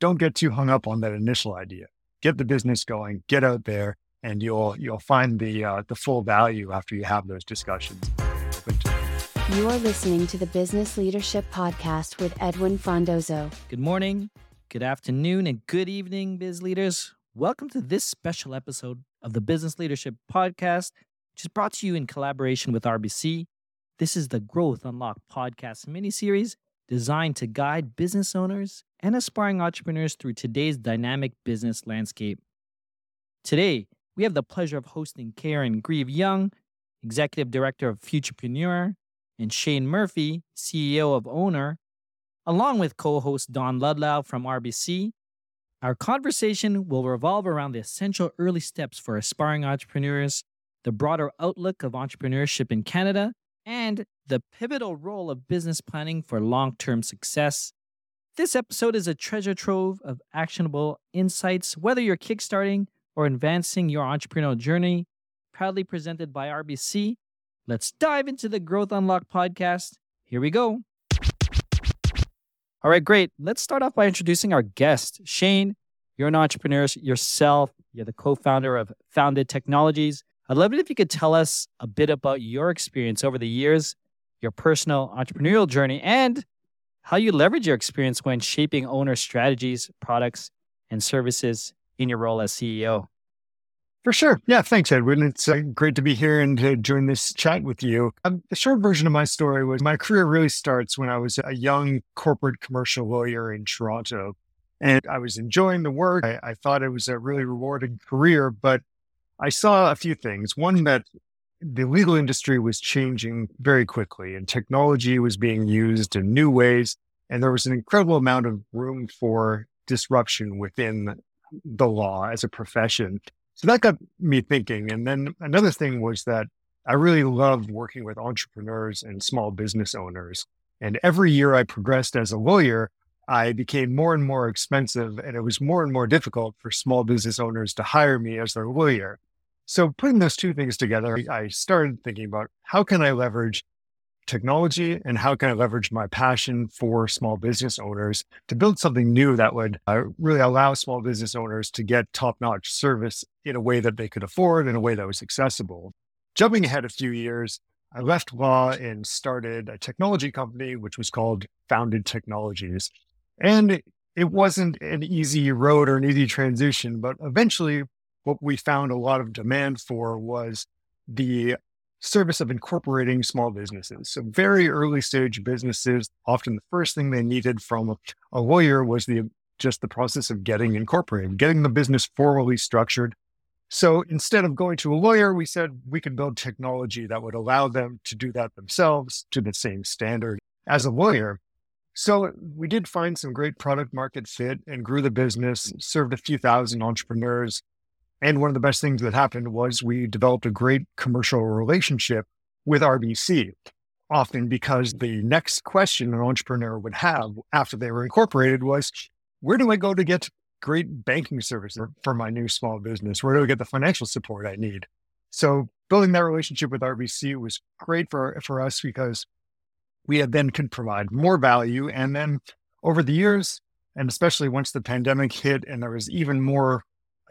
don't get too hung up on that initial idea. Get the business going, get out there, and you'll you'll find the uh, the full value after you have those discussions. You are listening to the Business Leadership Podcast with Edwin Frondozo. Good morning, good afternoon, and good evening, biz leaders. Welcome to this special episode of the Business Leadership Podcast, which is brought to you in collaboration with RBC. This is the Growth Unlocked podcast mini series designed to guide business owners and aspiring entrepreneurs through today's dynamic business landscape. Today, we have the pleasure of hosting Karen Greve Young, Executive Director of Futurpreneur, and Shane Murphy, CEO of Ownr, along with co host Don Ludlow from RBC. Our conversation will revolve around the essential early steps for aspiring entrepreneurs, the broader outlook of entrepreneurship in Canada, and the pivotal role of business planning for long term success. This episode is a treasure trove of actionable insights, whether you're kickstarting or advancing your entrepreneurial journey. Proudly presented by RBC. Let's dive into the Growth Unlock podcast. Here we go. All right, great. Let's start off by introducing our guest. Shane, you're an entrepreneur yourself. You're the co founder of Founded Technologies. I'd love it if you could tell us a bit about your experience over the years, your personal entrepreneurial journey, and how you leverage your experience when shaping Ownr strategies, products, and services in your role as CEO. For sure. Yeah. Thanks, Edwin. It's uh, great to be here and to join this chat with you. Um, the short version of my story was my career really starts when I was a young corporate commercial lawyer in Toronto. And I was enjoying the work. I, I thought it was a really rewarding career, but I saw a few things. One, that the legal industry was changing very quickly and technology was being used in new ways. And there was an incredible amount of room for disruption within the law as a profession. So that got me thinking. And then another thing was that I really loved working with entrepreneurs and small business owners. And every year I progressed as a lawyer, I became more and more expensive, and it was more and more difficult for small business owners to hire me as their lawyer. So putting those two things together, I started thinking about how can I leverage technology and how can I leverage my passion for small business owners to build something new that would uh, really allow small business owners to get top-notch service in a way that they could afford, in a way that was accessible. Jumping ahead a few years, I left law and started a technology company, which was called Founded Technologies. And it wasn't an easy road or an easy transition, but eventually what we found a lot of demand for was the service of incorporating small businesses. So very early stage businesses, often the first thing they needed from a lawyer was the just the process of getting incorporated, getting the business formally structured. So instead of going to a lawyer, we said we could build technology that would allow them to do that themselves to the same standard as a lawyer. So we did find some great product market fit and grew the business, served a few thousand entrepreneurs, and one of the best things that happened was we developed a great commercial relationship with RBC, often because the next question an entrepreneur would have after they were incorporated was, where do I go to get great banking services for my new small business? Where do I get the financial support I need? So building that relationship with RBC was great for, for us because we had then could provide more value. And then over the years, and especially once the pandemic hit and there was even more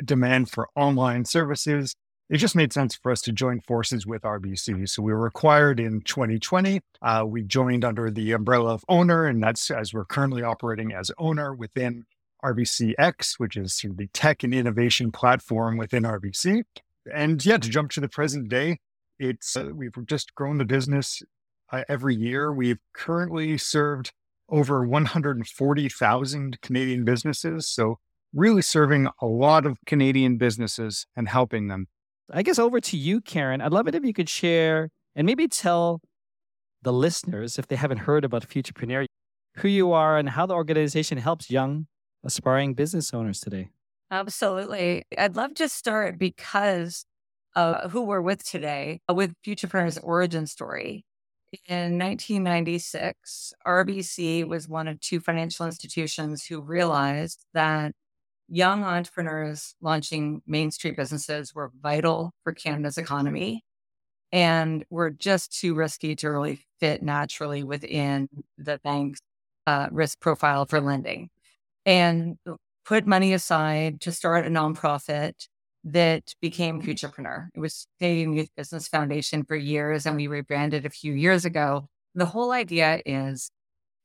demand for online services, it just made sense for us to join forces with RBC. So we were acquired in 2020. Uh, we joined under the umbrella of Ownr, and that's as we're currently operating as Ownr within RBCX, which is sort of the tech and innovation platform within RBC. And yeah, to jump to the present day, it's uh, we've just grown the business uh, every year. We've currently served over 140,000 Canadian businesses. So really serving a lot of Canadian businesses and helping them. I guess over to you, Karen. I'd love it if you could share and maybe tell the listeners, if they haven't heard about Futurpreneur, who you are and how the organization helps young, aspiring business owners today. Absolutely. I'd love to start because of who we're with today uh, with Futurpreneur's origin story. In 1996, RBC was one of two financial institutions who realized that young entrepreneurs launching Main Street businesses were vital for Canada's economy and were just too risky to really fit naturally within the bank's uh, risk profile for lending. and put money aside to start a nonprofit that became Futurpreneur. It was Canadian Youth Business Foundation for years, and we rebranded a few years ago. The whole idea is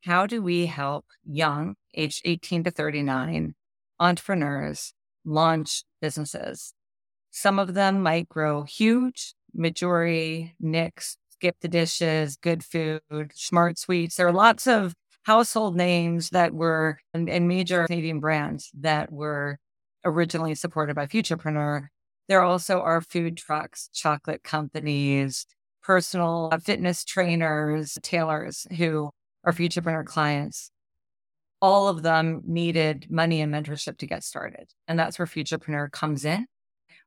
how do we help young, aged 18 to 39 entrepreneurs launch businesses? Some of them might grow huge, Mejuri, Nix, Skip the Dishes, Good Food, Smart Sweets. There are lots of household names that were and, and major Canadian brands that were originally supported by Futurpreneur. There also are food trucks, chocolate companies, personal fitness trainers, tailors who are Futurpreneur clients. All of them needed money and mentorship to get started. And that's where Futurpreneur comes in.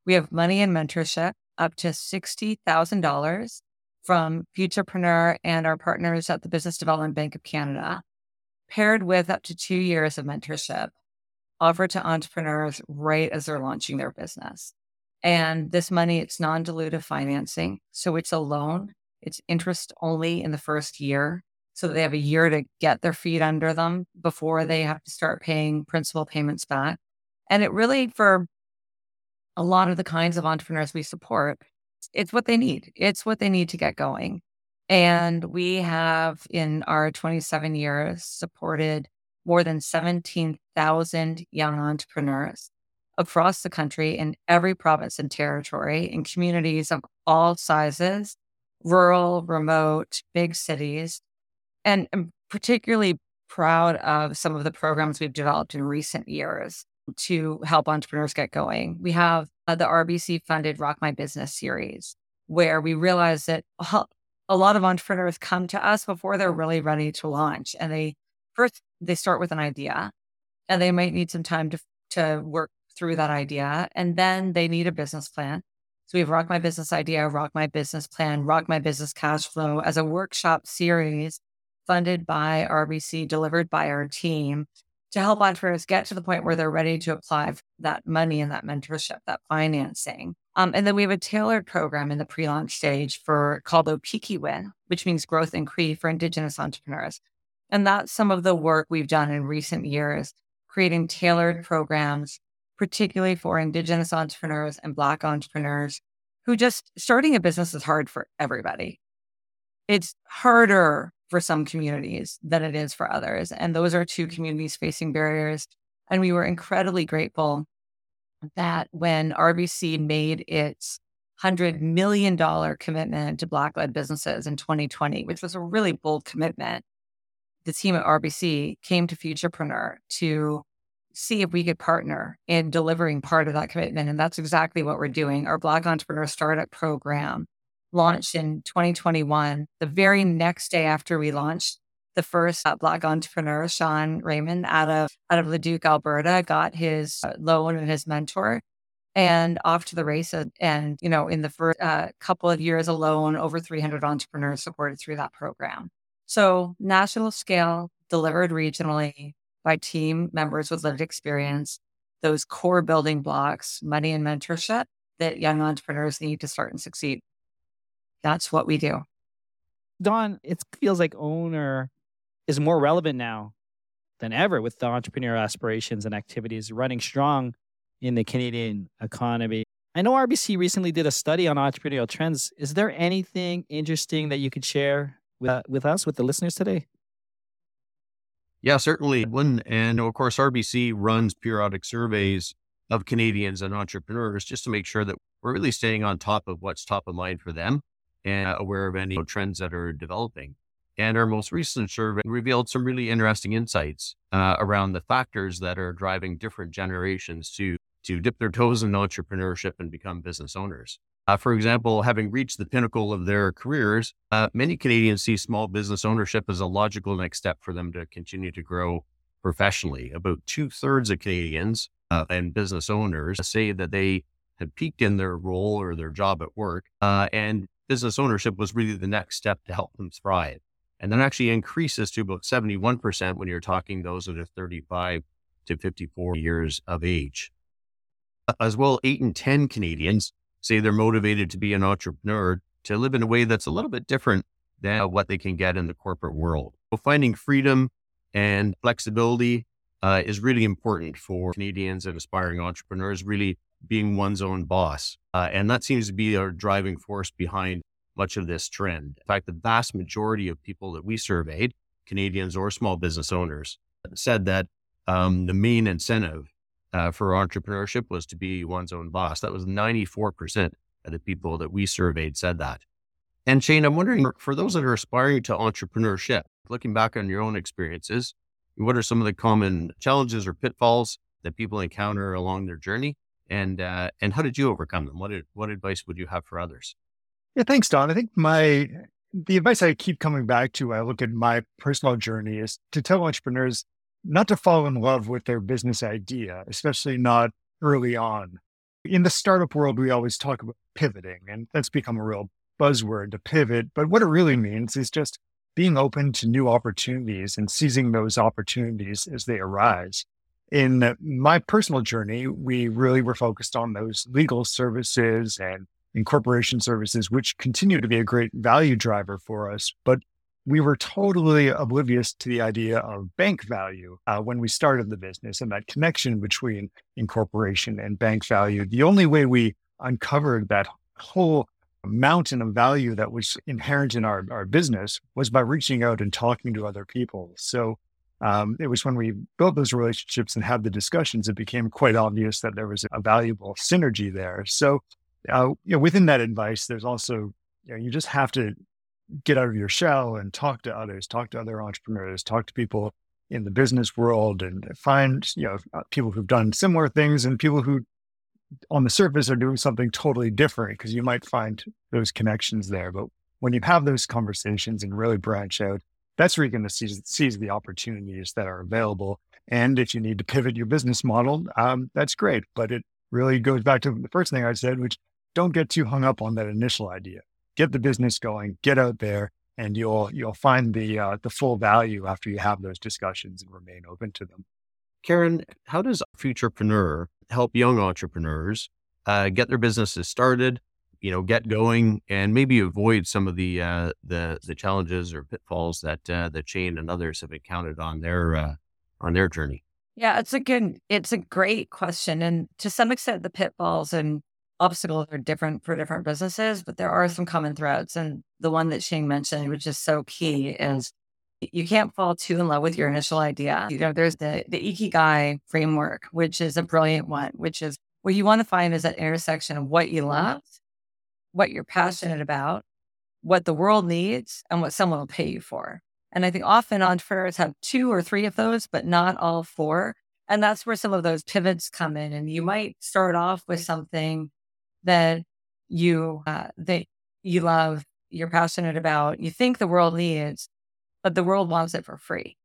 We have money and mentorship up to $60,000 from Futurpreneur and our partners at the Business Development Bank of Canada, paired with up to two years of mentorship offered to entrepreneurs right as they're launching their business. And this money, it's non dilutive financing. So it's a loan, it's interest only in the first year. So that they have a year to get their feet under them before they mm-hmm. have to start paying principal payments back. And it really, for a lot of the kinds of entrepreneurs we support, it's what they need. It's what they need to get going. And we have, in our 27 years, supported more than 17,000 young entrepreneurs across the country in every province and territory in communities of all sizes, rural, remote, big cities. And I'm particularly proud of some of the programs we've developed in recent years to help entrepreneurs get going. We have uh, the RBC funded Rock My Business series, where we realize that a lot of entrepreneurs come to us before they're really ready to launch. And they first, they start with an idea and they might need some time to, to work through that idea. And then they need a business plan. So we have Rock My Business Idea, Rock My Business Plan, Rock My Business Cash Flow as a workshop series funded by RBC, delivered by our team to help entrepreneurs get to the point where they're ready to apply that money and that mentorship, that financing. Um, and then we have a tailored program in the pre-launch stage for called OPIKI Win, which means growth in Cree for Indigenous entrepreneurs. And that's some of the work we've done in recent years, creating tailored programs, particularly for Indigenous entrepreneurs and Black entrepreneurs who just starting a business is hard for everybody. It's harder for some communities than it is for others. And those are two mm-hmm. communities facing barriers. And we were incredibly grateful that when RBC made its $100 million commitment to Black led businesses in 2020, which was a really bold commitment, the team at RBC came to Futurpreneur to see if we could partner in delivering part of that commitment. And that's exactly what we're doing. Our Black Entrepreneur Startup Program launched in 2021. The very next day after we launched, the first uh, Black entrepreneur, Sean Raymond, out of out of Leduc, Alberta, got his uh, loan and his mentor, and off to the races. And you know, in the first uh, couple of years alone, over 300 entrepreneurs supported through that program. So national scale, delivered regionally by team members with lived experience. Those core building blocks, money and mentorship that young entrepreneurs need to start and succeed that's what we do. Don, it feels like Ownr is more relevant now than ever with the entrepreneurial aspirations and activities running strong in the Canadian economy. I know RBC recently did a study on entrepreneurial trends. Is there anything interesting that you could share with, uh, with us, with the listeners today? Yeah, certainly. One, and of course, RBC runs periodic surveys of Canadians and entrepreneurs just to make sure that we're really staying on top of what's top of mind for them and aware of any trends that are developing. And our most recent survey revealed some really interesting insights uh, around the factors that are driving different generations to to dip their toes in entrepreneurship and become business owners. Uh, for example, having reached the pinnacle of their careers, uh, many Canadians see small business ownership as a logical next step for them to continue to grow professionally. About two thirds of Canadians uh, and business owners say that they had peaked in their role or their job at work uh, and business ownership was really the next step to help them thrive. And then actually increases to about 71% when you're talking those that are 35 to 54 years of age. As well, eight in 10 Canadians say they're motivated to be an entrepreneur to live in a way that's a little bit different than what they can get in the corporate world. So finding freedom and flexibility uh, is really important for Canadians and aspiring entrepreneurs, really being one's own boss. Uh, and that seems to be our driving force behind much of this trend. In fact, the vast majority of people that we surveyed, Canadians or small business owners, said that um, the main incentive uh, for entrepreneurship was to be one's own boss. That was 94% of the people that we surveyed said that. And Shane, I'm wondering for those that are aspiring to entrepreneurship, looking back on your own experiences, what are some of the common challenges or pitfalls that people encounter along their journey? And uh, and how did you overcome them? What did, what advice would you have for others? Yeah, thanks, Don. I think my the advice I keep coming back to when I look at my personal journey is to tell entrepreneurs not to fall in love with their business idea, especially not early on. In the startup world, we always talk about pivoting, and that's become a real buzzword to pivot. But what it really means is just being open to new opportunities and seizing those opportunities as they arise. In my personal journey, we really were focused on those legal services and incorporation services, which continue to be a great value driver for us. But we were totally oblivious to the idea of bank value uh, when we started the business and that connection between incorporation and bank value. The only way we uncovered that whole mountain of value that was inherent in our, our business was by reaching out and talking to other people. So um, it was when we built those relationships and had the discussions, it became quite obvious that there was a valuable synergy there. So, uh, you know, within that advice, there's also, you, know, you just have to get out of your shell and talk to others, talk to other entrepreneurs, talk to people in the business world and find, you know, uh, people who've done similar things and people who on the surface are doing something totally different because you might find those connections there. But when you have those conversations and really branch out, that's where you're going to seize, seize the opportunities that are available. And if you need to pivot your business model, um, that's great. But it really goes back to the first thing I said, which don't get too hung up on that initial idea get the business going, get out there, and you'll you'll find the uh, the full value after you have those discussions and remain open to them. Karen, how does Futurpreneur help young entrepreneurs uh, get their businesses started, you know, get going, and maybe avoid some of the uh, the the challenges or pitfalls that uh, that Shane and others have encountered on their uh, on their journey? Yeah, it's a good, it's a great question, and to some extent, the pitfalls and obstacles are different for different businesses, but there are some common threads. And the one that Shane mentioned, which is so key, is you can't fall too in love with your initial idea. You know, there's the the Ikigai framework, which is a brilliant one, which is what you want to find is that intersection of what you love, what you're passionate about, what the world needs, and what someone will pay you for. And I think often entrepreneurs have two or three of those, but not all four. And that's where some of those pivots come in. And you might start off with something that you uh, that you love, you're passionate about, you think the world needs, but the world wants it for free.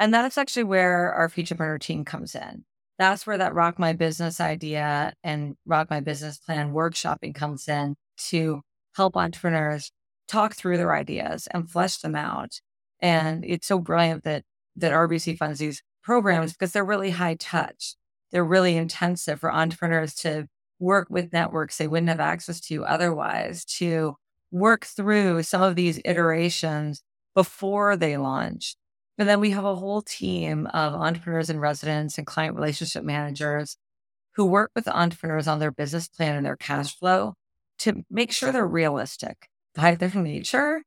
And that's actually where our Futurpreneur team comes in. That's where that Rock My Business idea and Rock My Business Plan workshopping comes in to help entrepreneurs talk through their ideas and flesh them out. And it's so brilliant that that RBC funds these programs because they're really high touch. They're really intensive for entrepreneurs to work with networks they wouldn't have access to otherwise to work through some of these iterations before they launch. And then we have a whole team of entrepreneurs and residents and client relationship managers who work with entrepreneurs on their business plan and their cash flow to make sure they're realistic. By their nature,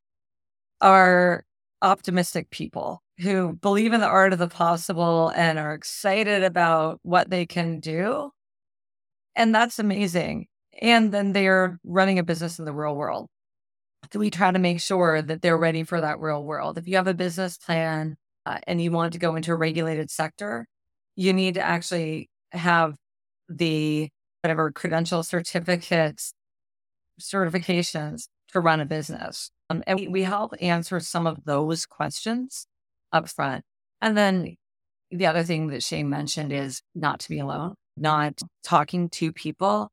are optimistic people who believe in the art of the possible and are excited about what they can do and that's amazing. And then they're running a business in the real world. So we try to make sure that they're ready for that real world. If you have a business plan uh, and you want to go into a regulated sector, you need to actually have the whatever credential certificates, certifications to run a business. Um, and we, we help answer some of those questions up front. And then the other thing that Shane mentioned is not to be alone not talking to people.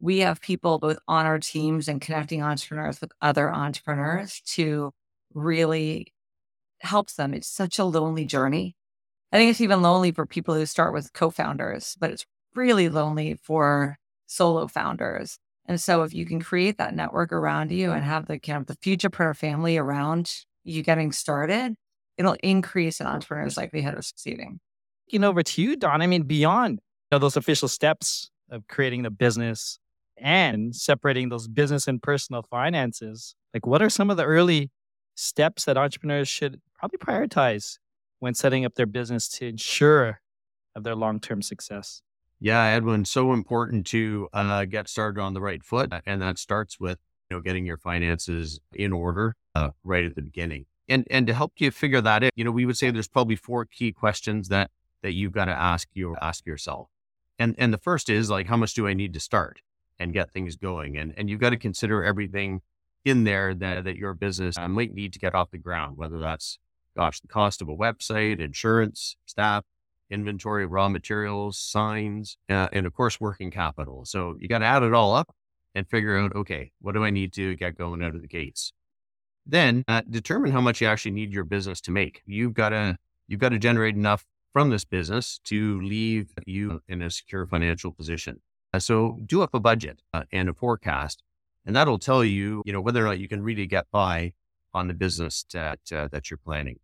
We have people both on our teams and connecting entrepreneurs with other entrepreneurs to really helps them. It's such a lonely journey. I think it's even lonely for people who start with co-founders, but it's really lonely for solo founders. And so if you can create that network around you and have the kind of the Futurpreneur family around you getting started, it'll increase an entrepreneur's likelihood of succeeding. Looking over to you, Don. I mean, beyond you know, those official steps of creating the business and separating those business and personal finances, like what are some of the early steps that entrepreneurs should probably prioritize when setting up their business to ensure of their long-term success? Yeah, Edwin, so important to uh, get started on the right foot, and that starts with you know getting your finances in order uh, right at the beginning. And and to help you figure that out, you know, we would say there's probably four key questions that that you've got to ask you ask yourself. And and the first is like, how much do I need to start and get things going? And and you've got to consider everything in there that that your business uh, might need to get off the ground, whether that's gosh, the cost of a website, insurance, staff, inventory, raw materials, signs, uh, and of course, working capital. So you got to add it all up and figure out, okay, what do I need to get going out of the gates? Then uh, determine how much you actually need your business to make. You've got to you've got to generate enough from this business to leave you in a secure financial position. Uh, so do up a budget uh, and a forecast, and that'll tell you, you know, whether or not you can really get by on the business that uh, that you're planning.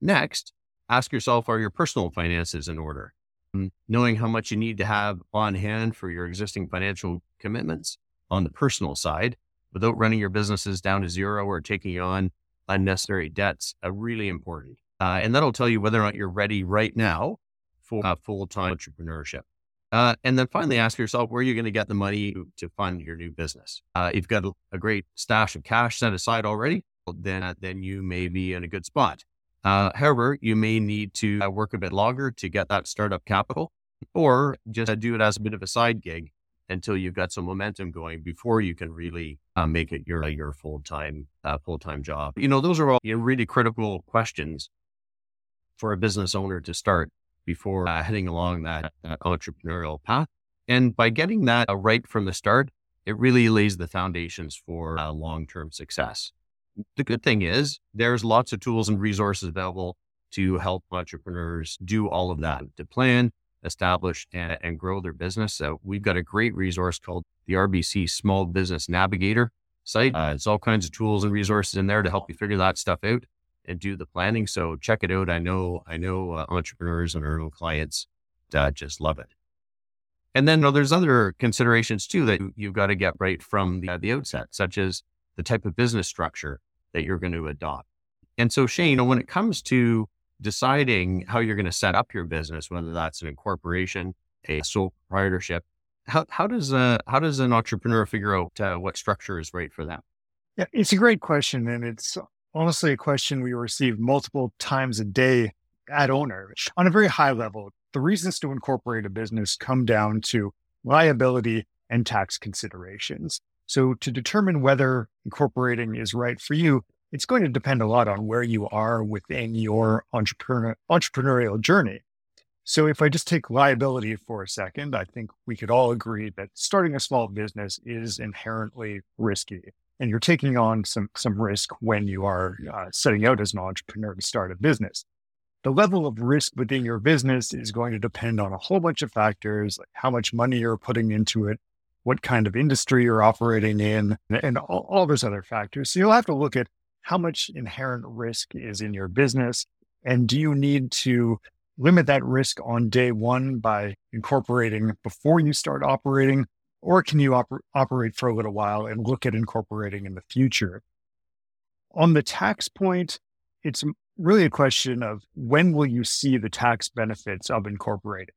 Next, ask yourself, are your personal finances in order? Um, knowing how much you need to have on hand for your existing financial commitments on the personal side without running your businesses down to zero or taking on unnecessary debts are really important. Uh, and that'll tell you whether or not you're ready right now for uh, full time entrepreneurship. Uh, and then finally ask yourself where are you're going to get the money to fund your new business. Uh, you've got a, a, great stash of cash set aside already, then, then you may be in a good spot. Uh, however, you may need to uh, work a bit longer to get that startup capital or just uh, do it as a bit of a side gig until you've got some momentum going before you can really uh, make it your, your full-time, uh, full-time job. You know, those are all you know, really critical questions for a business owner to start before uh, heading along that, that, entrepreneurial path. And by getting that right from the start, it really lays the foundations for long-term success the good thing is there's lots of tools and resources available to help entrepreneurs do all of that to plan, establish, and, and grow their business. So we've got a great resource called the RBC Small Business Navigator site. Uh, it's all kinds of tools and resources in there to help you figure that stuff out and do the planning. So check it out. I know, I know uh, entrepreneurs and our own clients uh, just love it. And then you know, there's other considerations too that you've got to get right from the, the outset, such as the type of business structure that you're going to adopt. And so, Shane, when it comes to deciding how you're going to set up your business, whether that's an incorporation, a sole proprietorship, how, how does a, how does an entrepreneur figure out uh, what structure is right for them? Yeah, it's a great question, and it's honestly a question we receive multiple times a day at Ownr. On a very high level, the reasons to incorporate a business come down to liability and tax considerations. So to determine whether incorporating is right for you, it's going to depend a lot on where you are within your entrepreneur, entrepreneurial journey. So if I just take liability for a second, I think we could all agree that starting a small business is inherently risky. And you're taking on some, some risk when you are uh, setting out as an entrepreneur to start a business. The level of risk within your business is going to depend on a whole bunch of factors, like how much money you're putting into it, what kind of industry you're operating in, and all, all those other factors. So you'll have to look at how much inherent risk is in your business. And do you need to limit that risk on day one by incorporating before you start operating? Or can you oper- operate for a little while and look at incorporating in the future? On the tax point, it's really a question of when will you see the tax benefits of incorporating?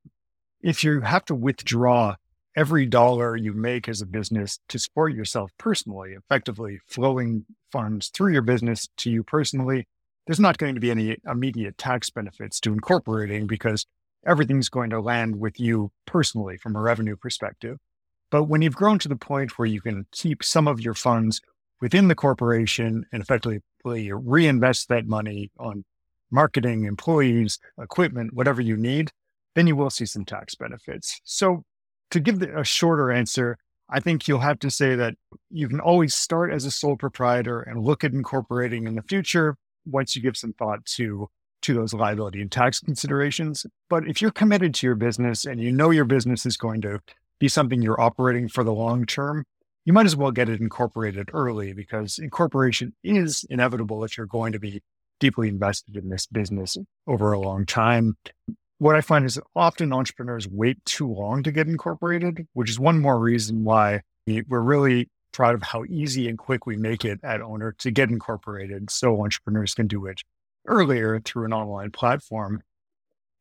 If you have to withdraw every dollar you make as a business to support yourself personally, effectively flowing funds through your business to you personally, there's not going to be any immediate tax benefits to incorporating because everything's going to land with you personally from a revenue perspective. But when you've grown to the point where you can keep some of your funds within the corporation and effectively reinvest that money on marketing, employees, equipment, whatever you need, then you will see some tax benefits. So to give the, a shorter answer, I think you'll have to say that you can always start as a sole proprietor and look at incorporating in the future once you give some thought to to those liability and tax considerations. But if you're committed to your business and you know your business is going to be something you're operating for the long term, you might as well get it incorporated early because incorporation is inevitable if you're going to be deeply invested in this business over a long time what I find is often entrepreneurs wait too long to get incorporated, which is one more reason why we're really proud of how easy and quick we make it at Ownr to get incorporated so entrepreneurs can do it earlier through an online platform.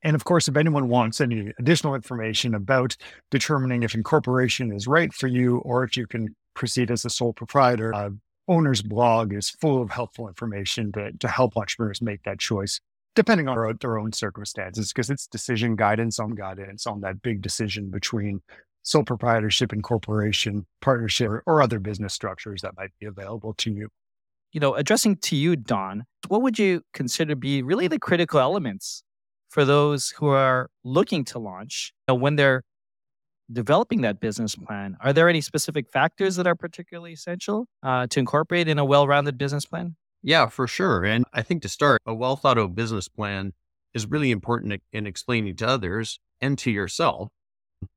And of course, if anyone wants any additional information about determining if incorporation is right for you or if you can proceed as a sole proprietor, uh, Ownr's blog is full of helpful information to, to help entrepreneurs make that choice, depending on their, their own circumstances, because it's decision guidance on guidance on that big decision between sole proprietorship, incorporation, partnership, or, or other business structures that might be available to you. You know, addressing to you, Don, what would you consider be really the critical elements for those who are looking to launch you know, when they're developing that business plan? Are there any specific factors that are particularly essential uh, to incorporate in a well rounded business plan? Yeah, for sure. And I think to start, a well thought out business plan is really important in explaining to others and to yourself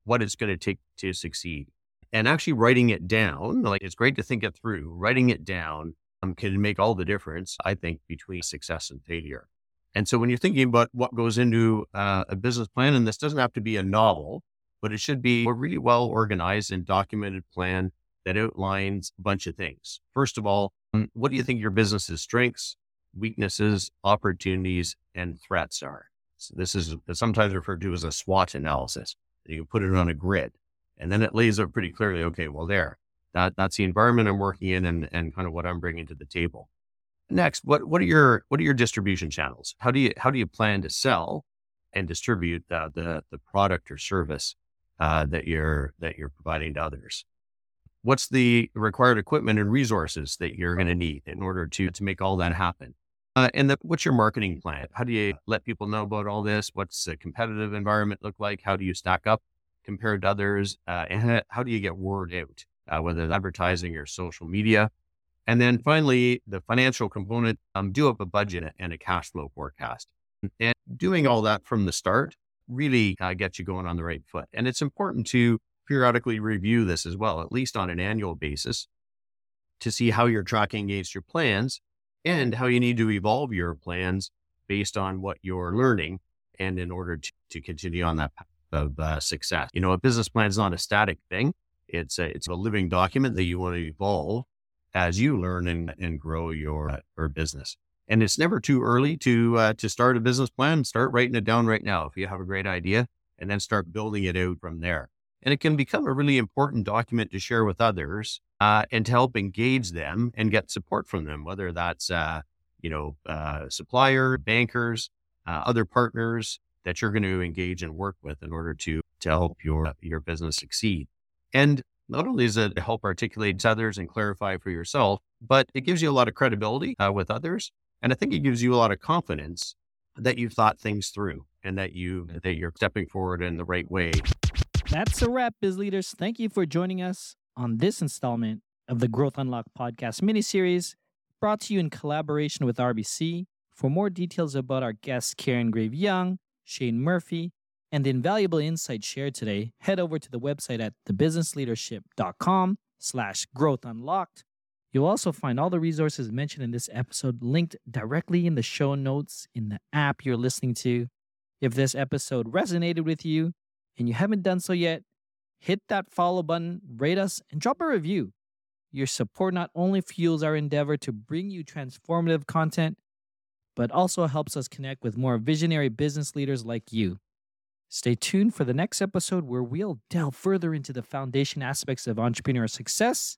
what it's going to take to succeed. And actually writing it down, like it's great to think it through. Writing it down um, can make all the difference, I think, between success and failure. And so when you're thinking about what goes into uh, a business plan, and this doesn't have to be a novel, but it should be a really well organized and documented plan that outlines a bunch of things. First of all, what do you think your business's strengths, weaknesses, opportunities, and threats are? So this is sometimes referred to as a SWOT analysis. You can put it on a grid and then it lays out pretty clearly, okay, well, there, that, that's the environment I'm working in and, and kind of what I'm bringing to the table. Next, what, what are your, what are your distribution channels? How do you, how do you plan to sell and distribute the, the, the product or service uh, that you're, that you're providing to others? What's the required equipment and resources that you're going to need in order to, to make all that happen? Uh, and the, what's your marketing plan? How do you let people know about all this? What's the competitive environment look like? How do you stack up compared to others? Uh, and how do you get word out, uh, whether it's advertising or social media? And then finally, the financial component, um, do up a budget and a cash flow forecast. And doing all that from the start really uh, gets you going on the right foot. And it's important to periodically review this as well, at least on an annual basis, to see how you're tracking against your plans and how you need to evolve your plans based on what you're learning and in order to, to continue on that path of uh, success. You know, a business plan is not a static thing. It's a, it's a living document that you want to evolve as you learn and, and grow your, uh, your business. And it's never too early to, uh, to start a business plan. Start writing it down right now. If you have a great idea and then start building it out from there. And it can become a really important document to share with others uh, and to help engage them and get support from them, whether that's, uh, you know, uh, supplier, bankers, uh, other partners that you're going to engage and work with in order to, to help your, your business succeed. And not only does it help articulate to others and clarify for yourself, but it gives you a lot of credibility uh, with others. And I think it gives you a lot of confidence that you've thought things through and that you that you're stepping forward in the right way. That's a wrap, biz leaders. Thank you for joining us on this installment of the Growth Unlock podcast miniseries, brought to you in collaboration with RBC. For more details about our guests, Karen Greve Young, Shane Murphy, and the invaluable insights shared today, head over to the website at thebusinessleadership.com slash growth unlocked. You'll also find all the resources mentioned in this episode linked directly in the show notes in the app you're listening to. If this episode resonated with you, and you haven't done so yet, hit that follow button, rate us, and drop a review. Your support not only fuels our endeavor to bring you transformative content, but also helps us connect with more visionary business leaders like you. Stay tuned for the next episode where we'll delve further into the foundation aspects of entrepreneur success.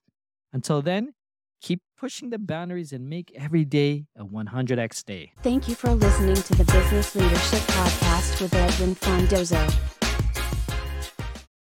Until then, keep pushing the boundaries and make every day a 100x day. Thank you for listening to the Business Leadership Podcast with Edwin Frondozo.